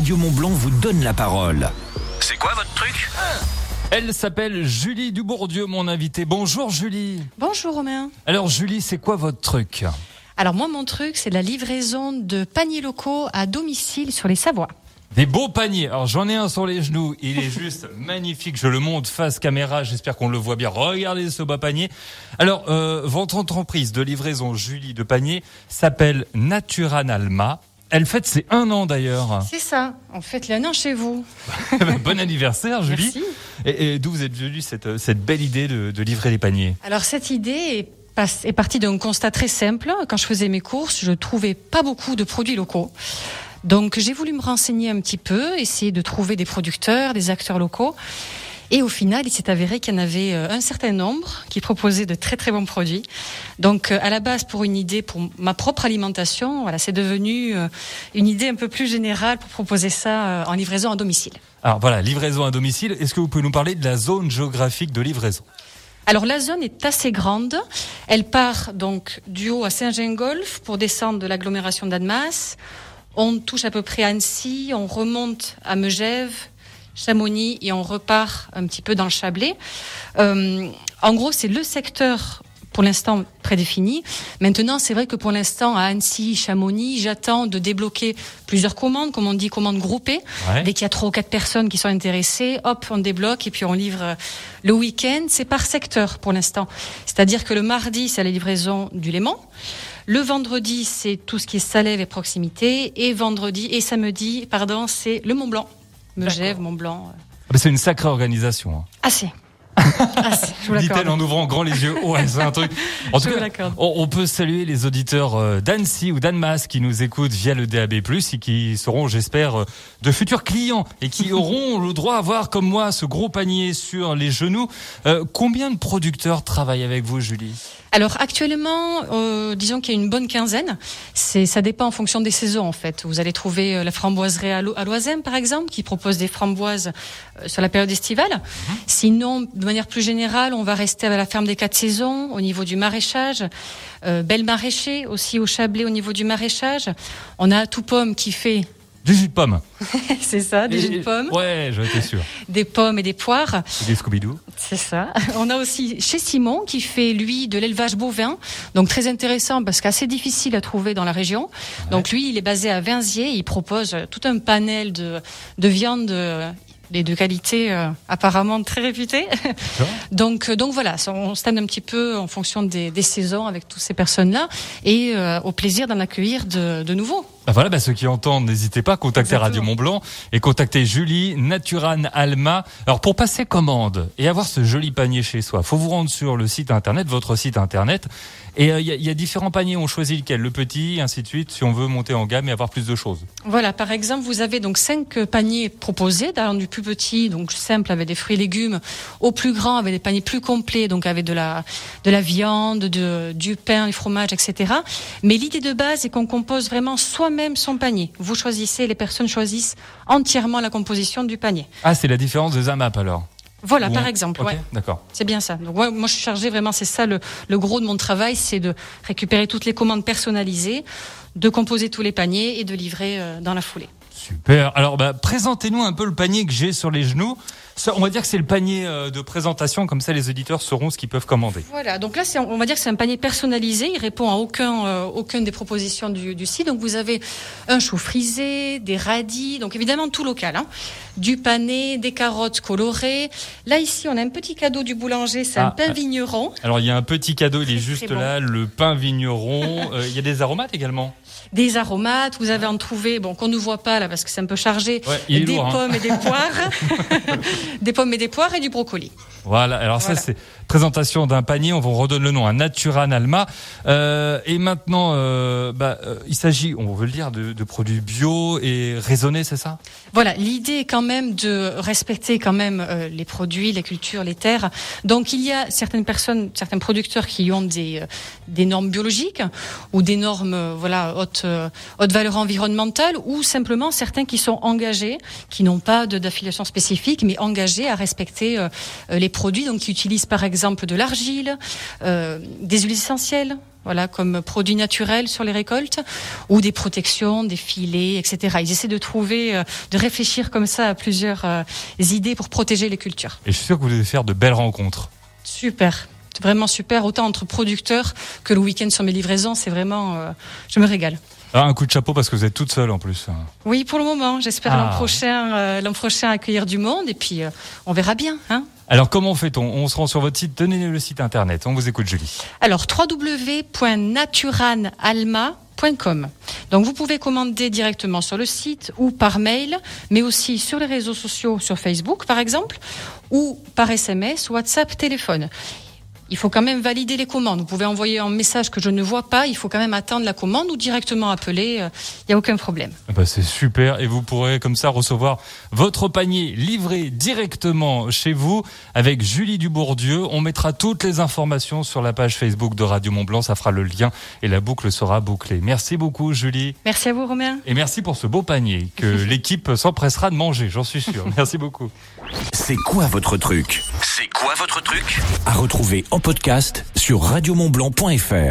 Radio Montblanc vous donne la parole. C'est quoi votre truc Elle s'appelle Julie Dubourdieu, mon invité. Bonjour Julie. Bonjour Romain. Alors Julie, c'est quoi votre truc Alors moi, mon truc, c'est la livraison de paniers locaux à domicile sur les Savoies. Des beaux paniers. Alors j'en ai un sur les genoux. Il est juste magnifique. Je le monte face caméra. J'espère qu'on le voit bien. Regardez ce bas panier. Alors euh, votre entreprise de livraison Julie de panier s'appelle Naturanalma. Elle fête ses un an d'ailleurs. C'est ça. En fait, un an chez vous. bon anniversaire Julie. Merci. Et, et d'où vous êtes venue cette, cette belle idée de, de livrer les paniers? Alors cette idée est, est partie d'un constat très simple. Quand je faisais mes courses, je trouvais pas beaucoup de produits locaux. Donc j'ai voulu me renseigner un petit peu, essayer de trouver des producteurs, des acteurs locaux. Et au final, il s'est avéré qu'il y en avait euh, un certain nombre qui proposaient de très très bons produits. Donc euh, à la base, pour une idée, pour ma propre alimentation, voilà, c'est devenu euh, une idée un peu plus générale pour proposer ça en livraison à domicile. Alors voilà, livraison à domicile. Est-ce que vous pouvez nous parler de la zone géographique de livraison? Alors la zone est assez grande. Elle part donc du haut à Saint-Gingolf pour descendre de l'agglomération d'Annemasse. On touche à peu près Annecy, on remonte à Megève, Chamonix et on repart un petit peu dans le Chablais. Euh, en gros, c'est le secteur pour l'instant prédéfini. Maintenant, c'est vrai que pour l'instant, à Annecy, Chamonix, j'attends de débloquer plusieurs commandes, comme on dit, commandes groupées. Ouais. Dès qu'il y a trois ou quatre personnes qui sont intéressées, hop, on débloque et puis on livre euh, le week-end. C'est par secteur pour l'instant. C'est-à-dire que le mardi, c'est la livraison du Léman. Le vendredi, c'est tout ce qui est Salève et proximité. Et vendredi et samedi, pardon, c'est le Mont Blanc. Megève, Mont Blanc. euh, Ah bah, C'est une sacrée organisation. hein. Je vous Dit-elle en ouvrant grand les yeux. Ouais, c'est un truc. En Je tout cas, on, on peut saluer les auditeurs euh, d'Annecy ou d'Annemasse qui nous écoutent via le DAB+, et qui seront, j'espère, euh, de futurs clients et qui auront le droit à voir, comme moi, ce gros panier sur les genoux. Euh, combien de producteurs travaillent avec vous, Julie? Alors actuellement, euh, disons qu'il y a une bonne quinzaine. C'est, ça dépend en fonction des saisons en fait. Vous allez trouver euh, la framboiserie à, Lo- à Loisem par exemple, qui propose des framboises euh, sur la période estivale. Sinon, de manière plus générale, on va rester à la ferme des quatre saisons au niveau du maraîchage. Euh, Belle maraîcher aussi au Chablais au niveau du maraîchage. On a tout pomme qui fait, Du jus de pomme. c'est ça, des Et- jus de pommes, Ouais, j'en étais sûr. des pommes et des poires. Et Des Scooby-Doo. C'est ça. On a aussi chez Simon qui fait lui de l'élevage bovin, donc très intéressant parce qu'assez difficile à trouver dans la région. Donc lui, il est basé à Vinziers, il propose euh, tout un panel de, de viandes euh, et de qualité euh, apparemment très réputée. donc euh, donc voilà, on stand un petit peu en fonction des, des saisons avec toutes ces personnes-là et euh, au plaisir d'en accueillir de, de nouveaux. Bah voilà, bah ceux qui entendent, n'hésitez pas à contacter Exactement. Radio Mont Blanc et contacter Julie Naturan Alma. Alors pour passer commande et avoir ce joli panier chez soi, faut vous rendre sur le site internet, votre site internet. Et euh, il y, a- il y a différents paniers, on choisit lequel, le petit, ainsi de suite, si on veut monter en gamme et avoir plus de choses. Voilà, par exemple, vous avez donc cinq euh, paniers proposés, d'allant du plus petit, donc simple avec des fruits et légumes, au plus grand avec des paniers plus complets, donc avec de la de la viande, de, du pain, du fromage, etc. Mais l'idée de base est qu'on compose vraiment soi-même son panier. Vous choisissez, les personnes choisissent entièrement la composition du panier. Ah, c'est la différence des AMAP alors. Voilà, Ou par on- exemple. Ok, ouais. D'accord. C'est bien ça. Donc ouais, moi je suis chargée vraiment, c'est ça le, le gros de mon travail, c'est de récupérer toutes les commandes personnalisées, de composer tous les paniers et de livrer euh, dans la foulée. Super. Alors, bah, présentez-nous un peu le panier que j'ai sur les genoux. Ça, on va dire que c'est le panier euh, de présentation, comme ça les auditeurs sauront ce qu'ils peuvent commander. Voilà, donc là, on va dire que c'est un panier personnalisé. Il répond à aucun, euh, aucune des propositions du, du site. Donc vous avez un chou frisé, des radis, donc évidemment tout local, hein, du panais, des carottes colorées. Là ici, on a un petit cadeau du boulanger, c'est Ah, un pain ah. vigneron, Alors, il y a un petit cadeau, il est juste bon. là, le pain vigneron. Euh, il y a des aromates également. des aromates. Vous avez en trouvé, bon, qu'on ne voit pas là parce que c'est un peu chargé, Ouais, des lourd, hein. pommes et des poires, des pommes et des poires et du brocoli. Voilà, alors Voilà. ça c'est présentation d'un panier, on vous redonne le nom, un Naturan Alma. Euh, et maintenant, euh, bah, euh, il s'agit, on veut le dire, de, de produits bio et raisonnés, c'est ça? Voilà, l'idée est quand même de respecter quand même les produits, les cultures, les terres. Donc il y a certaines personnes, certains producteurs qui ont des, des normes biologiques ou des normes voilà haute haute valeur environnementale ou simplement certains qui sont engagés, qui n'ont pas d'affiliation spécifique, mais engagés à respecter euh, euh, les produits, donc qui utilisent par exemple de l'argile, euh, des huiles essentielles, voilà, comme produits naturels sur les récoltes, ou des protections, des filets, etc. Ils essaient de trouver, euh, de réfléchir comme ça à plusieurs idées pour protéger les cultures. Et je suis sûr que vous devez faire de belles rencontres. Super. Vraiment super, autant entre producteurs que le week-end sur mes livraisons, c'est vraiment, euh, je me régale. Ah, un coup de chapeau parce que vous êtes toute seule en plus. Oui, pour le moment. J'espère Ah. l'an prochain, euh, l'an prochain accueillir du monde et puis euh, on verra bien. Hein Alors comment fait-on? On se rend sur votre site, donnez le site internet. On vous écoute Julie. Alors www.naturanalma.com. Donc vous pouvez commander directement sur le site ou par mail, mais aussi sur les réseaux sociaux, sur Facebook par exemple, ou par SMS, WhatsApp, téléphone. Il faut quand même valider les commandes. Vous pouvez envoyer un message que je ne vois pas. Il faut quand même attendre la commande ou directement appeler. euh, Il n'y a aucun problème. Ah bah, c'est super et vous pourrez comme ça recevoir votre panier livré directement chez vous avec Julie Dubourdieu. On mettra toutes les informations sur la page Facebook de Radio Mont Blanc, ça fera le lien et la boucle sera bouclée. Merci beaucoup Julie Merci à vous, Romain. et merci pour ce beau panier que l'équipe s'empressera de manger, j'en suis sûr. Merci beaucoup. C'est quoi votre truc? C'est quoi votre truc? À retrouver podcast sur radiomontblanc.fr.